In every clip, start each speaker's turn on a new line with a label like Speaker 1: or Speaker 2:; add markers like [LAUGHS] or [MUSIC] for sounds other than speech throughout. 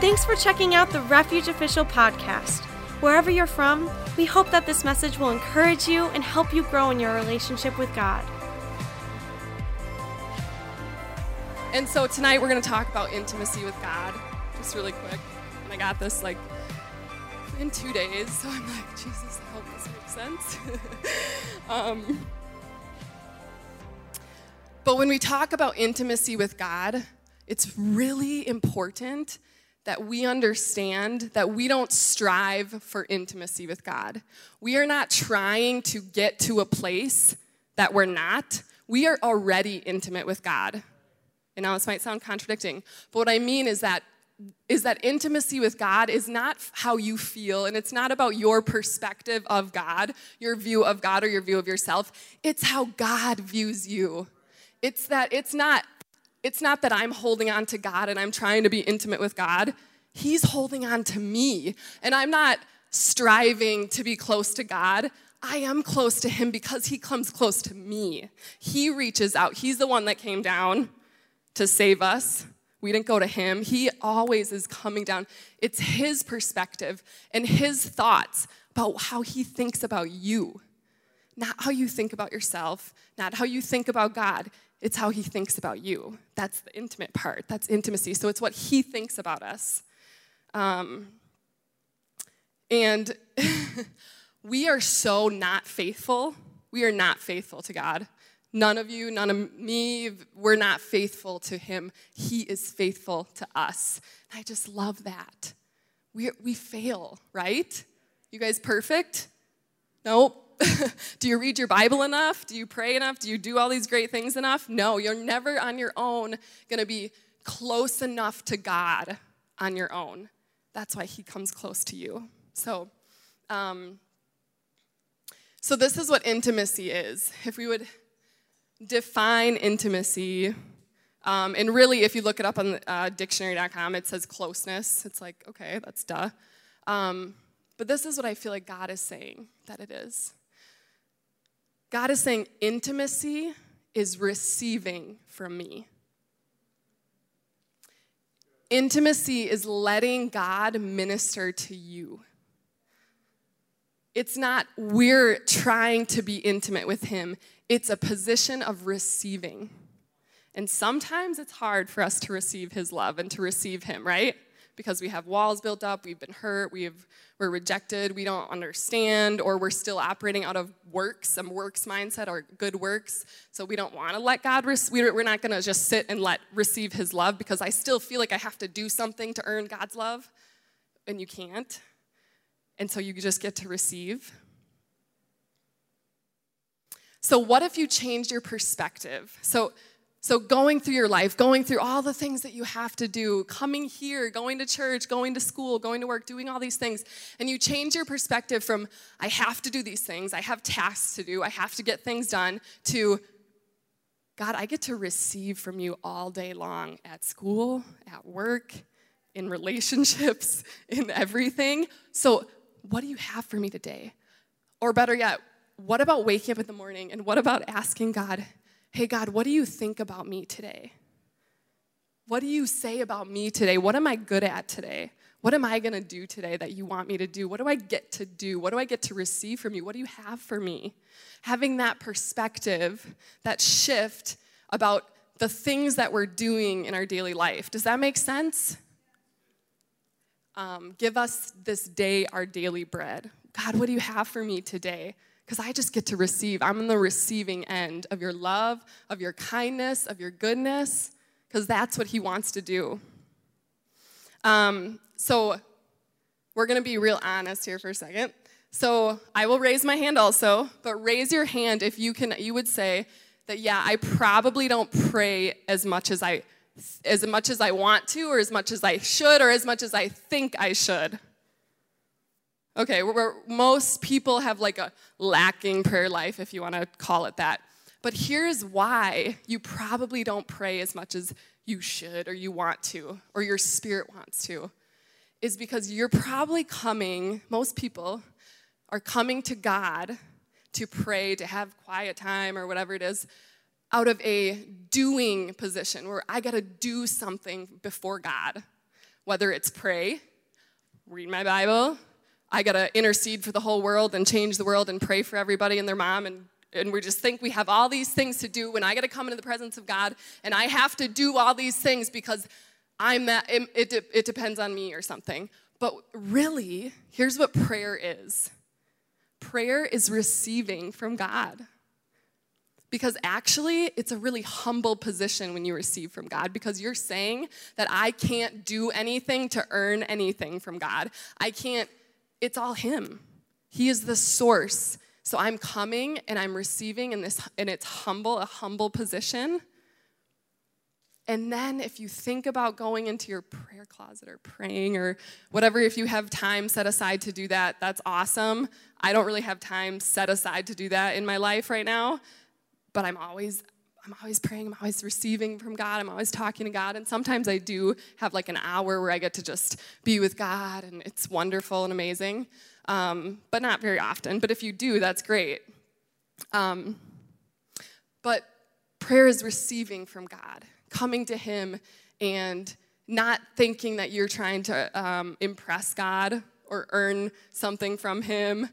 Speaker 1: Thanks for checking out the Refuge Official podcast. Wherever you're from, we hope that this message will encourage you and help you grow in your relationship with God.
Speaker 2: And so tonight we're going to talk about intimacy with God, just really quick. And I got this like in two days, so I'm like, Jesus, I hope this makes sense. [LAUGHS] um, but when we talk about intimacy with God, it's really important that we understand that we don't strive for intimacy with God. We are not trying to get to a place that we're not. We are already intimate with God. And now this might sound contradicting, but what I mean is that is that intimacy with God is not how you feel, and it's not about your perspective of God, your view of God, or your view of yourself. It's how God views you. It's that it's not it's not that I'm holding on to God and I'm trying to be intimate with God. He's holding on to me, and I'm not striving to be close to God. I am close to him because he comes close to me. He reaches out. He's the one that came down to save us. We didn't go to him. He always is coming down. It's his perspective and his thoughts about how he thinks about you, not how you think about yourself, not how you think about God. It's how he thinks about you. That's the intimate part. That's intimacy. So it's what he thinks about us. Um, and [LAUGHS] we are so not faithful. We are not faithful to God. None of you, none of me, we're not faithful to him. He is faithful to us. And I just love that. We, we fail, right? You guys perfect? Nope. [LAUGHS] do you read your Bible enough? Do you pray enough? Do you do all these great things enough? No, you're never on your own going to be close enough to God on your own. That's why he comes close to you. So, um, so this is what intimacy is. If we would define intimacy. Um, and really, if you look it up on uh, dictionary.com, it says closeness. It's like, okay, that's duh. Um, but this is what I feel like God is saying that it is. God is saying intimacy is receiving from me. Intimacy is letting God minister to you. It's not we're trying to be intimate with Him, it's a position of receiving. And sometimes it's hard for us to receive his love and to receive him, right? Because we have walls built up, we've been hurt, we've, we're rejected, we don't understand, or we're still operating out of works, some works mindset or good works. So we don't want to let God, receive, we're not going to just sit and let receive his love because I still feel like I have to do something to earn God's love, and you can't. And so you just get to receive. So, what if you changed your perspective? So, so, going through your life, going through all the things that you have to do, coming here, going to church, going to school, going to work, doing all these things, and you change your perspective from, I have to do these things, I have tasks to do, I have to get things done, to, God, I get to receive from you all day long at school, at work, in relationships, [LAUGHS] in everything. So, what do you have for me today? Or better yet, what about waking up in the morning and what about asking God, hey, God, what do you think about me today? What do you say about me today? What am I good at today? What am I going to do today that you want me to do? What do I get to do? What do I get to receive from you? What do you have for me? Having that perspective, that shift about the things that we're doing in our daily life. Does that make sense? Um, give us this day our daily bread. God, what do you have for me today? Because I just get to receive. I'm on the receiving end of your love, of your kindness, of your goodness, because that's what He wants to do. Um, so we're going to be real honest here for a second. So I will raise my hand also, but raise your hand if you can. You would say that yeah, I probably don't pray as much as I as much as I want to, or as much as I should, or as much as I think I should. Okay, we're, most people have like a lacking prayer life, if you want to call it that. But here's why you probably don't pray as much as you should or you want to or your spirit wants to. Is because you're probably coming, most people are coming to God to pray, to have quiet time or whatever it is, out of a doing position where I got to do something before God whether it's pray, read my Bible, I gotta intercede for the whole world and change the world and pray for everybody and their mom and and we just think we have all these things to do when I got to come into the presence of God and I have to do all these things because I'm that, it, it, it depends on me or something. But really, here's what prayer is prayer is receiving from God. Because actually, it's a really humble position when you receive from God because you're saying that I can't do anything to earn anything from God. I can't, it's all Him. He is the source. So I'm coming and I'm receiving in this, and it's humble, a humble position. And then if you think about going into your prayer closet or praying or whatever, if you have time set aside to do that, that's awesome. I don't really have time set aside to do that in my life right now, but I'm always I'm always praying, I'm always receiving from God, I'm always talking to God, and sometimes I do have like an hour where I get to just be with God, and it's wonderful and amazing, um, but not very often. But if you do, that's great. Um, but prayer is receiving from God coming to Him and not thinking that you're trying to um, impress God or earn something from Him.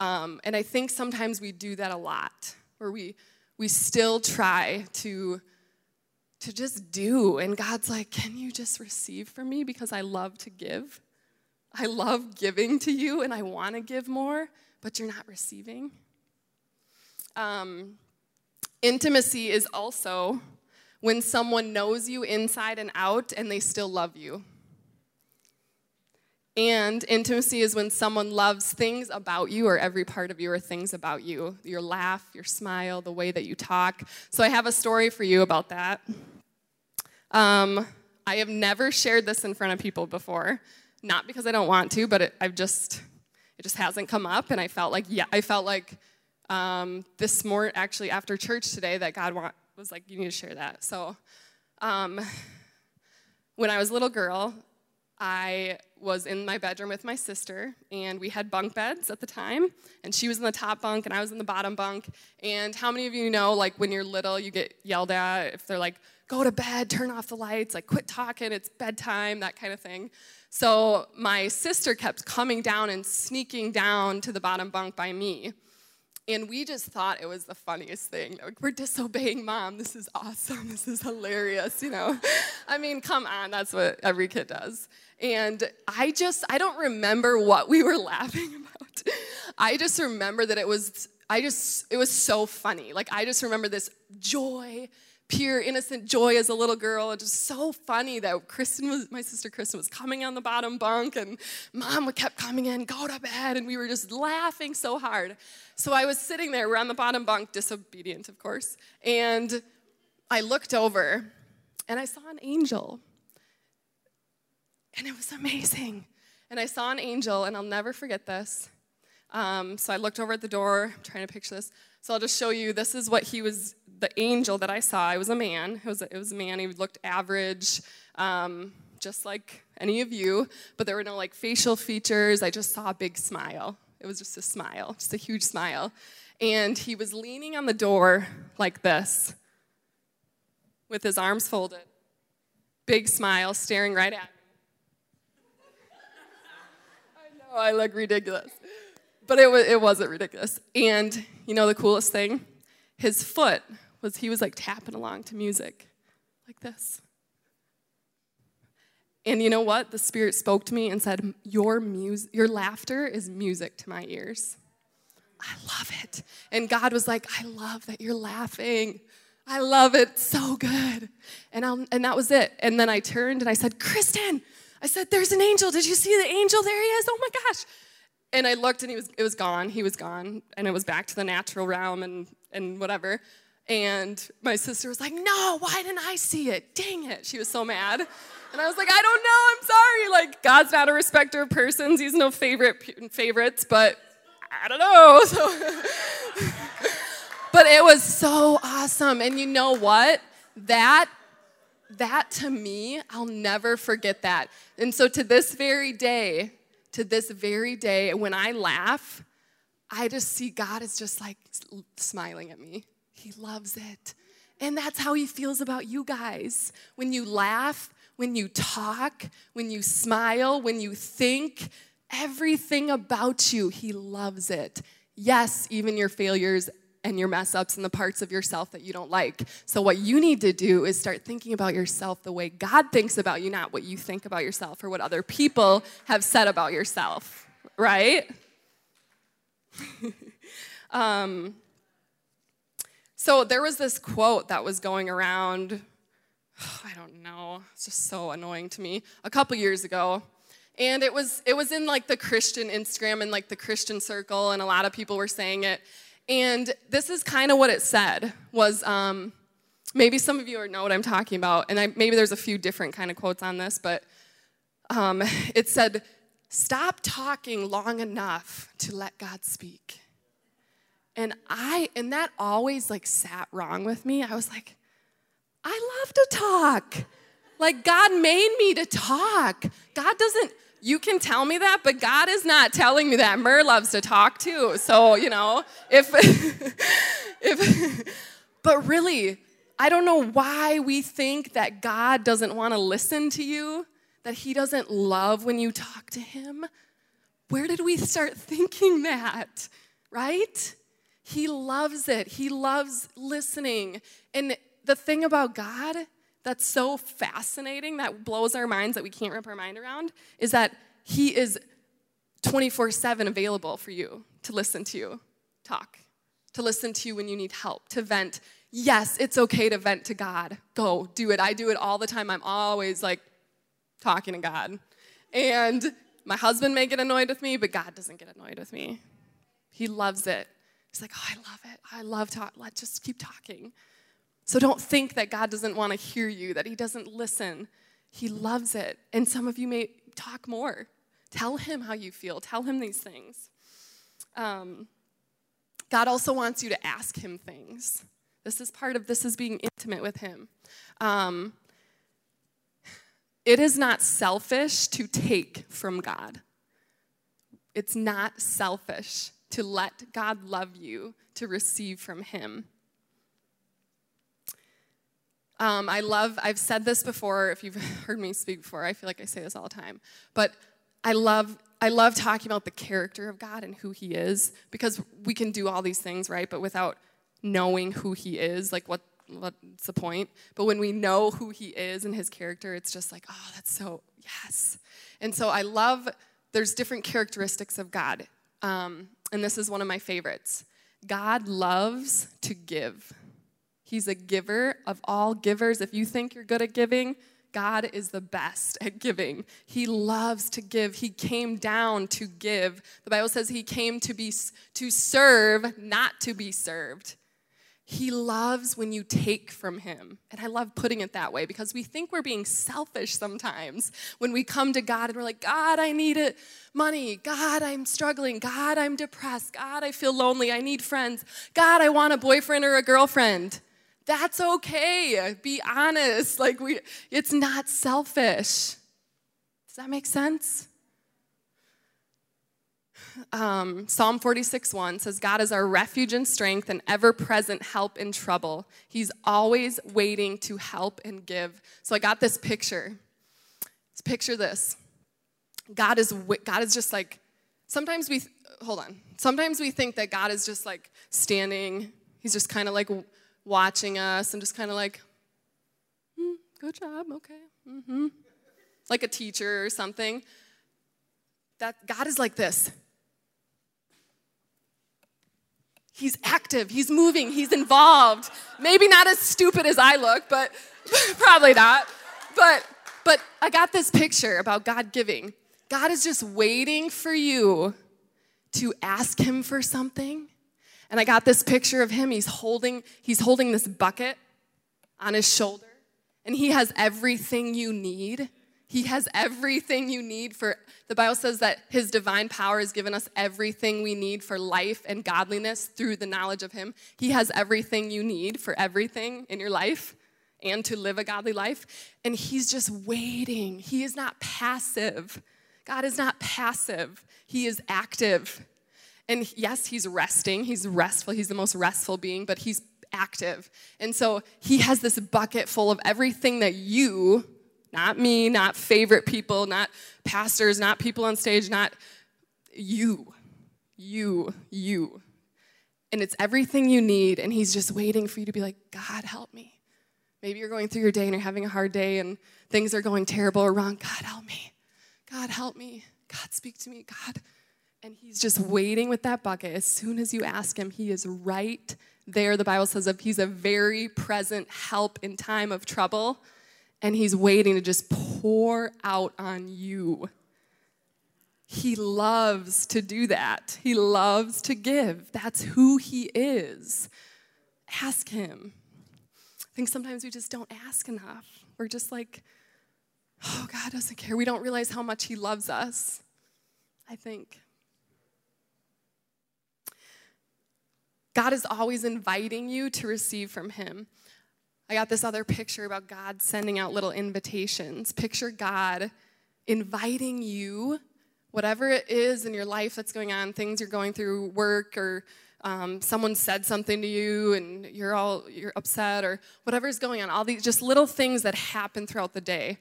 Speaker 2: Um, and I think sometimes we do that a lot, where we we still try to to just do, and God's like, "Can you just receive from me because I love to give? I love giving to you, and I want to give more, but you're not receiving." Um, intimacy is also when someone knows you inside and out and they still love you. And intimacy is when someone loves things about you or every part of you or things about you your laugh, your smile, the way that you talk. So I have a story for you about that. Um, I have never shared this in front of people before, not because I don't want to, but it, I've just it just hasn't come up, and I felt like yeah, I felt like um, this morning actually after church today that God want, was like, you need to share that. So, um, when I was a little girl, I was in my bedroom with my sister, and we had bunk beds at the time. And she was in the top bunk, and I was in the bottom bunk. And how many of you know, like, when you're little, you get yelled at if they're like, go to bed, turn off the lights, like, quit talking, it's bedtime, that kind of thing. So my sister kept coming down and sneaking down to the bottom bunk by me. And we just thought it was the funniest thing. Like, we're disobeying mom. This is awesome. This is hilarious, you know? I mean, come on, that's what every kid does. And I just, I don't remember what we were [LAUGHS] laughing about. I just remember that it was, I just, it was so funny. Like, I just remember this joy pure innocent joy as a little girl. And just so funny that kristen was my sister kristen was coming on the bottom bunk and mom kept coming in go to bed. And we were just laughing so hard. So i was sitting there we're on the bottom bunk disobedient of course. And i looked over and i saw an angel. And it was amazing. And i saw an angel and i'll never forget this. Um, so i looked over at the door I'm trying to picture this. So I'll just show you this is what he was, the angel that I saw. It was a man. It was a, it was a man. He looked average, um, just like any of you, but there were no like facial features. I just saw a big smile. It was just a smile, just a huge smile. And he was leaning on the door like this with his arms folded, big smile, staring right at me. I know I look ridiculous but it, was, it wasn't ridiculous. And you know the coolest thing? His foot was, he was like tapping along to music like this. And you know what? The Spirit spoke to me and said, Your, mus- your laughter is music to my ears. I love it. And God was like, I love that you're laughing. I love it so good. And, I'll, and that was it. And then I turned and I said, Kristen, I said, There's an angel. Did you see the angel? There he is. Oh my gosh and I looked and he was it was gone. He was gone. And it was back to the natural realm and and whatever. And my sister was like, "No, why didn't I see it? Dang it." She was so mad. And I was like, "I don't know. I'm sorry. Like God's not a respecter of persons. He's no favorite favorites, but I don't know." [LAUGHS] So But it was so awesome. And you know what? That that to me, I'll never forget that. And so to this very day, to this very day, when I laugh, I just see God is just like smiling at me. He loves it. And that's how he feels about you guys. When you laugh, when you talk, when you smile, when you think, everything about you. He loves it. Yes, even your failures and your mess ups and the parts of yourself that you don't like. So, what you need to do is start thinking about yourself the way God thinks about you, not what you think about yourself or what other people have said about yourself, right? [LAUGHS] um, so, there was this quote that was going around, [SIGHS] I don't know, it's just so annoying to me, a couple years ago. And it was it was in like the Christian Instagram and like the Christian circle, and a lot of people were saying it. And this is kind of what it said was um, maybe some of you know what I'm talking about, and I, maybe there's a few different kind of quotes on this, but um, [LAUGHS] it said, "Stop talking long enough to let God speak." And I and that always like sat wrong with me. I was like, I love to talk. Like God made me to talk. God doesn't you can tell me that, but God is not telling me that. Mur loves to talk too. So, you know, if, [LAUGHS] if, [LAUGHS] but really, I don't know why we think that God doesn't want to listen to you, that He doesn't love when you talk to Him. Where did we start thinking that, right? He loves it, He loves listening. And the thing about God, that's so fascinating, that blows our minds that we can't wrap our mind around, is that He is 24 7 available for you to listen to you talk, to listen to you when you need help, to vent. Yes, it's okay to vent to God. Go, do it. I do it all the time. I'm always like talking to God. And my husband may get annoyed with me, but God doesn't get annoyed with me. He loves it. He's like, oh, I love it. I love talk. Let's just keep talking. So don't think that God doesn't want to hear you, that He doesn't listen. He loves it. And some of you may talk more. Tell Him how you feel, tell Him these things. Um, God also wants you to ask Him things. This is part of this is being intimate with Him. Um, it is not selfish to take from God. It's not selfish to let God love you, to receive from Him. Um, I love, I've said this before, if you've [LAUGHS] heard me speak before, I feel like I say this all the time. But I love, I love talking about the character of God and who He is because we can do all these things, right? But without knowing who He is, like what, what's the point? But when we know who He is and His character, it's just like, oh, that's so, yes. And so I love, there's different characteristics of God. Um, and this is one of my favorites. God loves to give. He's a giver of all givers. If you think you're good at giving, God is the best at giving. He loves to give. He came down to give. The Bible says he came to be to serve, not to be served. He loves when you take from him. And I love putting it that way because we think we're being selfish sometimes when we come to God and we're like, God, I need it, money. God, I'm struggling. God, I'm depressed. God, I feel lonely. I need friends. God, I want a boyfriend or a girlfriend. That's okay. Be honest. Like we it's not selfish. Does that make sense? Um, Psalm 46 1 says, God is our refuge and strength and ever present help in trouble. He's always waiting to help and give. So I got this picture. Let's picture this. God is, God is just like, sometimes we, hold on. Sometimes we think that God is just like standing, he's just kind of like watching us and just kind of like, mm, good job, okay, mm-hmm. Like a teacher or something. That God is like this. He's active, he's moving, he's involved. Maybe not as stupid as I look, but [LAUGHS] probably not. But but I got this picture about God giving. God is just waiting for you to ask him for something and I got this picture of him. He's holding, he's holding this bucket on his shoulder, and he has everything you need. He has everything you need for the Bible says that his divine power has given us everything we need for life and godliness through the knowledge of him. He has everything you need for everything in your life and to live a godly life. And he's just waiting. He is not passive. God is not passive, he is active. And yes, he's resting. He's restful. He's the most restful being, but he's active. And so he has this bucket full of everything that you Not me, not favorite people, not pastors, not people on stage, not you. You, you. And it's everything you need, and He's just waiting for you to be like, God, help me. Maybe you're going through your day and you're having a hard day and things are going terrible or wrong. God, help me. God, help me. God, speak to me. God. And He's just waiting with that bucket. As soon as you ask Him, He is right there. The Bible says He's a very present help in time of trouble and He's waiting to just pour out on you. He loves to do that. He loves to give. That's who He is. Ask Him. I think sometimes we just don't ask enough. We're just like, oh, God doesn't care. We don't realize how much He loves us, I think. God is always inviting you to receive from Him. I got this other picture about God sending out little invitations. Picture God inviting you, whatever it is in your life that's going on, things you're going through, work, or um, someone said something to you and you're all you're upset, or whatever is going on. All these just little things that happen throughout the day.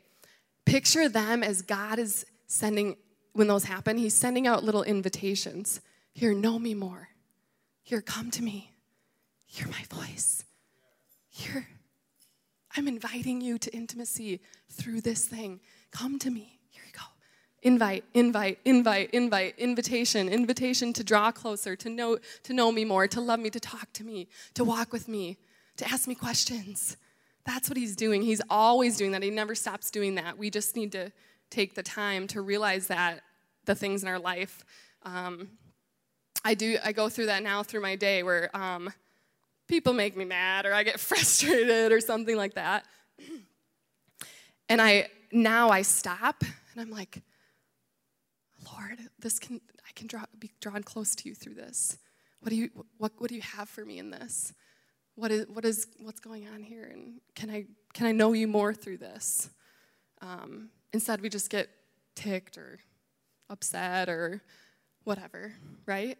Speaker 2: Picture them as God is sending when those happen. He's sending out little invitations. Here, know me more. Here, come to me. Hear my voice. Here I'm inviting you to intimacy through this thing. Come to me. Here you go. Invite, invite, invite, invite, invitation, invitation to draw closer, to know, to know me more, to love me, to talk to me, to walk with me, to ask me questions. That's what he's doing. He's always doing that. He never stops doing that. We just need to take the time to realize that the things in our life. Um, I do. I go through that now through my day where um, people make me mad or I get [LAUGHS] frustrated or something like that. And I now I stop and I'm like, Lord, this can I can draw, be drawn close to you through this. What do you what what do you have for me in this? What is what is what's going on here? And can I can I know you more through this? Um, instead, we just get ticked or upset or whatever, right?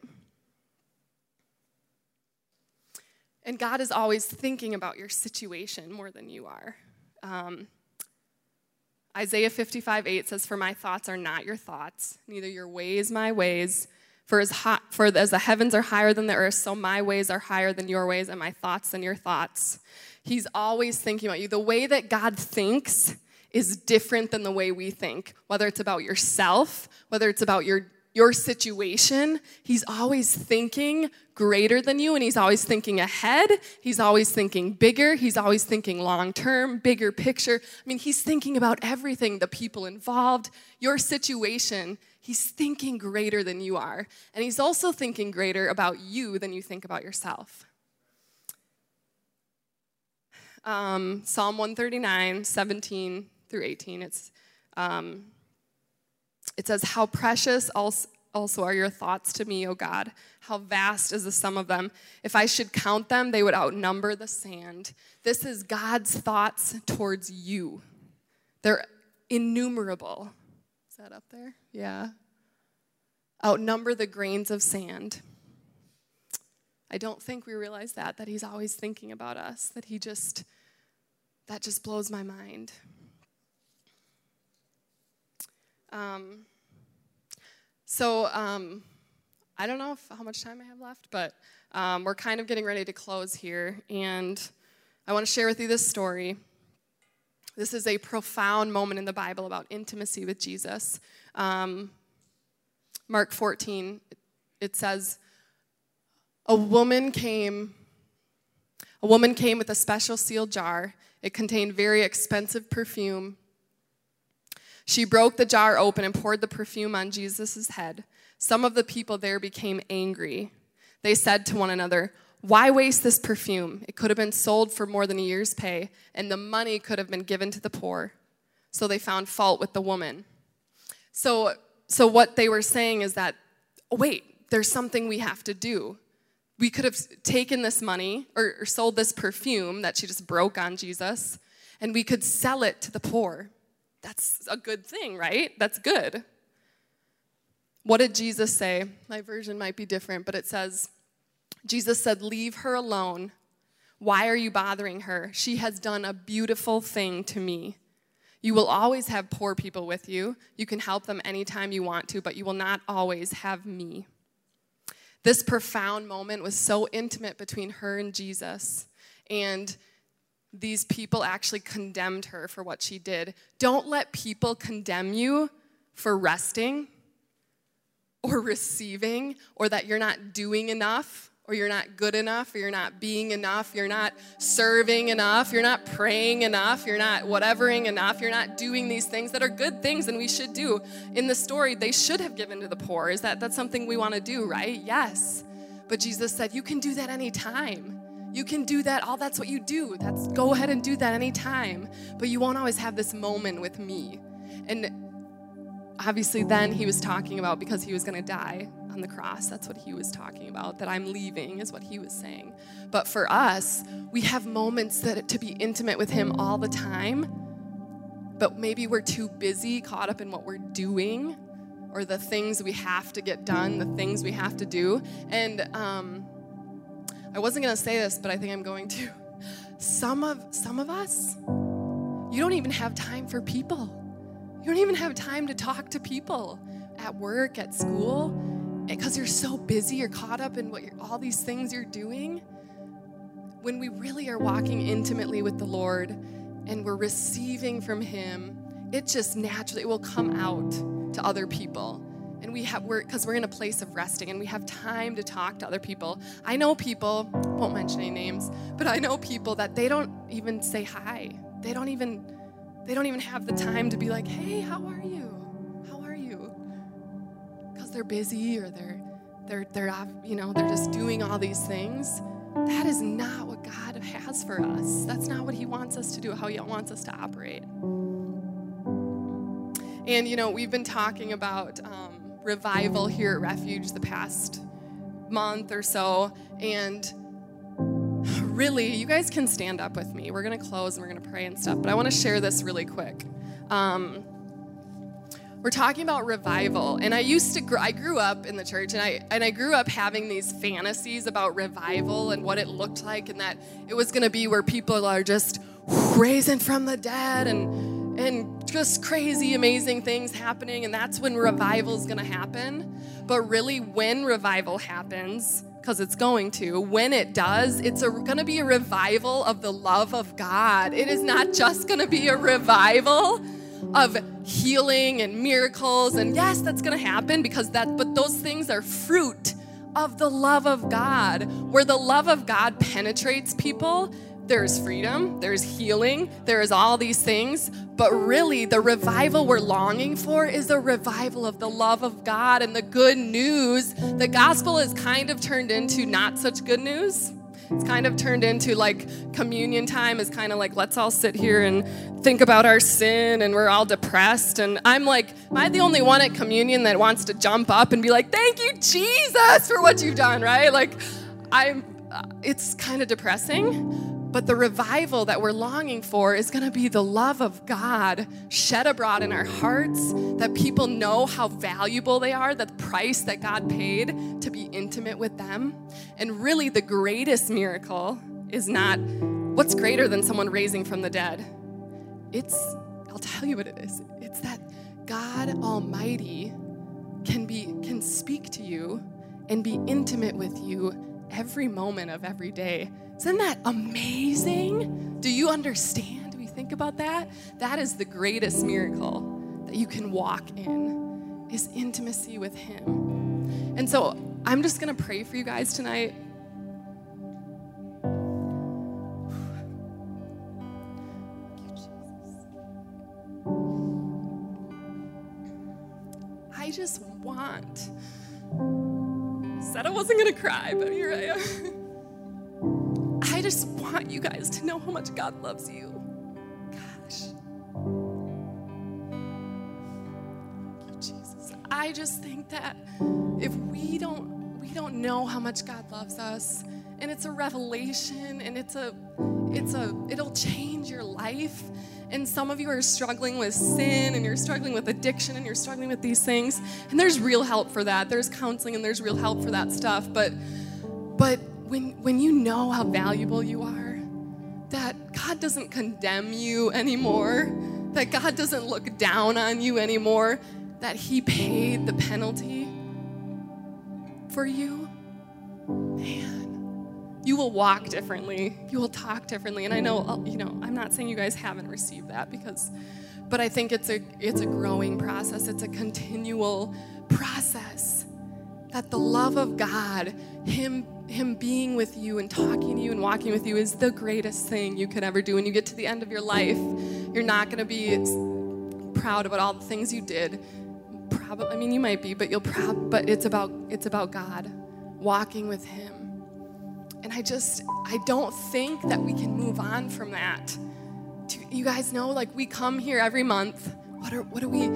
Speaker 2: And God is always thinking about your situation more than you are. Um, Isaiah 55 8 says, For my thoughts are not your thoughts, neither your ways my ways. For as, hot, for as the heavens are higher than the earth, so my ways are higher than your ways, and my thoughts than your thoughts. He's always thinking about you. The way that God thinks is different than the way we think, whether it's about yourself, whether it's about your your situation, he's always thinking greater than you and he's always thinking ahead. He's always thinking bigger. He's always thinking long term, bigger picture. I mean, he's thinking about everything, the people involved, your situation. He's thinking greater than you are. And he's also thinking greater about you than you think about yourself. Um, Psalm 139, 17 through 18. It's um, it says, How precious also are your thoughts to me, O God. How vast is the sum of them. If I should count them, they would outnumber the sand. This is God's thoughts towards you. They're innumerable. Is that up there? Yeah. Outnumber the grains of sand. I don't think we realize that, that He's always thinking about us, that He just, that just blows my mind. Um, so um, I don't know if, how much time I have left, but um, we're kind of getting ready to close here, and I want to share with you this story. This is a profound moment in the Bible about intimacy with Jesus. Um, Mark 14, it says, A woman came. A woman came with a special sealed jar. It contained very expensive perfume she broke the jar open and poured the perfume on Jesus' head. Some of the people there became angry. They said to one another, Why waste this perfume? It could have been sold for more than a year's pay, and the money could have been given to the poor. So they found fault with the woman. So, so what they were saying is that, oh, wait, there's something we have to do. We could have taken this money or, or sold this perfume that she just broke on Jesus, and we could sell it to the poor. That's a good thing, right? That's good. What did Jesus say? My version might be different, but it says, Jesus said, Leave her alone. Why are you bothering her? She has done a beautiful thing to me. You will always have poor people with you. You can help them anytime you want to, but you will not always have me. This profound moment was so intimate between her and Jesus. And these people actually condemned her for what she did. Don't let people condemn you for resting or receiving or that you're not doing enough or you're not good enough, or you're not being enough, you're not serving enough, you're not praying enough, you're not whatevering enough, you're not doing these things that are good things and we should do. In the story, they should have given to the poor. Is that that's something we want to do, right? Yes. But Jesus said, You can do that anytime. You can do that, all that's what you do. That's go ahead and do that anytime. But you won't always have this moment with me. And obviously then he was talking about because he was going to die on the cross. That's what he was talking about. That I'm leaving is what he was saying. But for us, we have moments that to be intimate with him all the time. But maybe we're too busy, caught up in what we're doing, or the things we have to get done, the things we have to do. And um, I wasn't gonna say this, but I think I'm going to. Some of some of us, you don't even have time for people. You don't even have time to talk to people at work, at school eh, because you're so busy, you're caught up in what all these things you're doing. When we really are walking intimately with the Lord and we're receiving from Him, it just naturally it will come out to other people. And we have we're because we're in a place of resting and we have time to talk to other people. I know people, won't mention any names, but I know people that they don't even say hi. They don't even they don't even have the time to be like, hey, how are you? How are you? Because they're busy or they're they're they're you know they're just doing all these things that is not what god has for us that's not what he wants us to do how he wants us to operate and you know we've been talking about um, revival here at refuge the past month or so and really you guys can stand up with me we're going to close and we're going to pray and stuff but i want to share this really quick um, we're talking about revival. And I used to, I grew up in the church and I, and I grew up having these fantasies about revival and what it looked like and that it was going to be where people are just raising from the dead and, and just crazy, amazing things happening. And that's when revival is going to happen. But really, when revival happens, because it's going to. When it does, it's going to be a revival of the love of God. It is not just going to be a revival of healing and miracles. And yes, that's going to happen because that, but those things are fruit of the love of God. Where the love of God penetrates people, there's freedom, there's healing, there's all these things. But really, the revival we're longing for is the revival of the love of God and the good news. The gospel is kind of turned into not such good news. It's kind of turned into like communion time. Is kind of like let's all sit here and think about our sin and we're all depressed. And i'm like am i the only one at communion that wants to jump up and be like thank you jesus for what you've done right? Like i'm uh, it's kind of depressing but the revival that we're longing for is going to be the love of God shed abroad in our hearts, that people know how valuable they are, the price that God paid to be intimate with them. And really, the greatest miracle is not what's greater than someone raising from the dead. It's, I'll tell you what it is. It's that God Almighty can be can speak to you and be intimate with you every moment of every day. Isn't that amazing? Do you understand? Do we think about that? That is the greatest miracle that you can walk in is intimacy with him. And so I'm just going to pray for you guys tonight. I just want said I wasn't gonna cry, but here I am. [LAUGHS] I just want you guys to know how much God loves you. Gosh. Jesus. I just think that if we don't we don't know how much God loves us, and it's a revelation and it's a it's a it'll change your life and some of you are struggling with sin and you're struggling with addiction and you're struggling with these things. And there's real help for that. There's counseling and there's real help for that stuff. But but when when you know how valuable you are, that God doesn't condemn you anymore, that God doesn't look down on you anymore, that He paid the penalty for you, man, you will walk differently. You will talk differently. And I know, uh, you know, I'm not saying you guys haven't received that because, but I think it's a it's a growing process. It's a continual process that the love of God, Him Him being with you and talking to you and walking with you, is the greatest thing you could ever do. When you get to the end of your life, you're not going to be proud about all the things you did. Probably, I mean, you might be, but you'll proud. But it's about it's about God, walking with Him. And I just I don't think that we can move on from that. Do you guys know? Like we come here every month. What are what are we?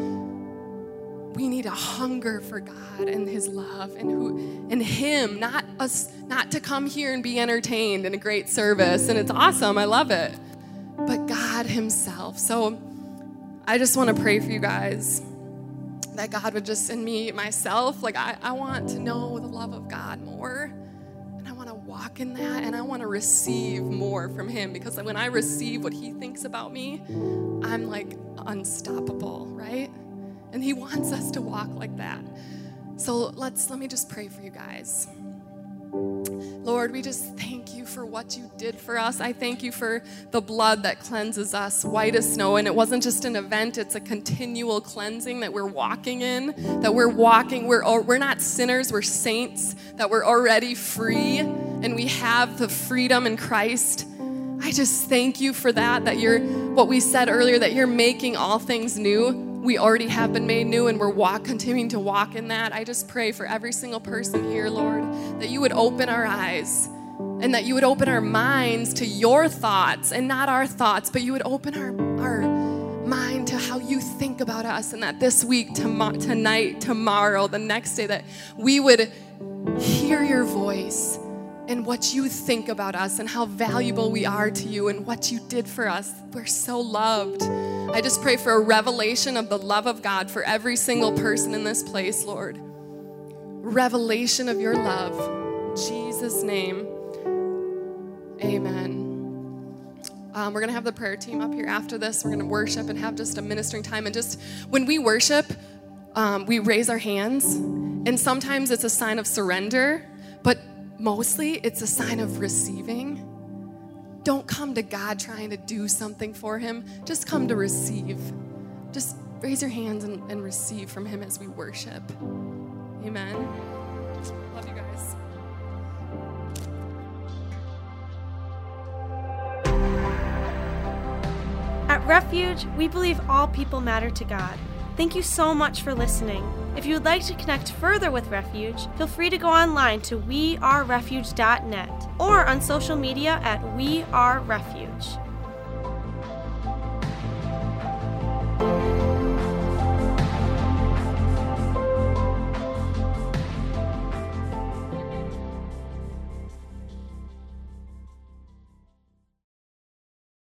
Speaker 2: We need a hunger for God and his love and who and him not us not to come here and be entertained in a great service. And it's awesome. I love it. But God himself. So I just want to pray for you guys that God would just in me myself. Like I, I want to know the love of God more. And I want to walk in that. And I want to receive more from him. Because when I receive what he thinks about me I'm like unstoppable right and He [LAUGHS] wants us to walk like that. So let's let me just pray for you guys. Lord, we just thank you for what you did for us. I thank you for the blood that cleanses us white as snow. And it wasn't just an event, it's a continual cleansing that we're walking in, that we're walking. We're, oh, we're not sinners, we're saints, that we're already free and we have the freedom in Christ. I just thank you for that, that you're, what we said earlier, that you're making all things new we already have been made new and we're walk, continuing to walk in that. I just pray for every single person here, Lord, that you would open our eyes and that you would open our minds to your thoughts and not our thoughts, but you would open our, our mind to how you think about us and that this week, tom- tonight, tomorrow, the next day, that we would hear your voice and what you think about us and how valuable we are to you and what you did for us. We're so loved. I just pray for a revelation of the love of God for every single person in this place, Lord. Revelation of your love. In Jesus' name. Amen. Um, we're going to have the prayer team up here after this. We're going to worship and have just a ministering time. And just when we worship, um, we raise our hands. And sometimes it's a sign of surrender, but mostly it's a sign of receiving. Don't come to God trying to do something for Him, just come to receive. Just raise your hands and, and receive from Him as we worship. Amen. Love you guys.
Speaker 1: At Refuge, we believe all people matter to God. Thank you so much for listening. If you would like to connect further with Refuge, feel free to go online to wearerefuge.net or on social media at We Are Refuge.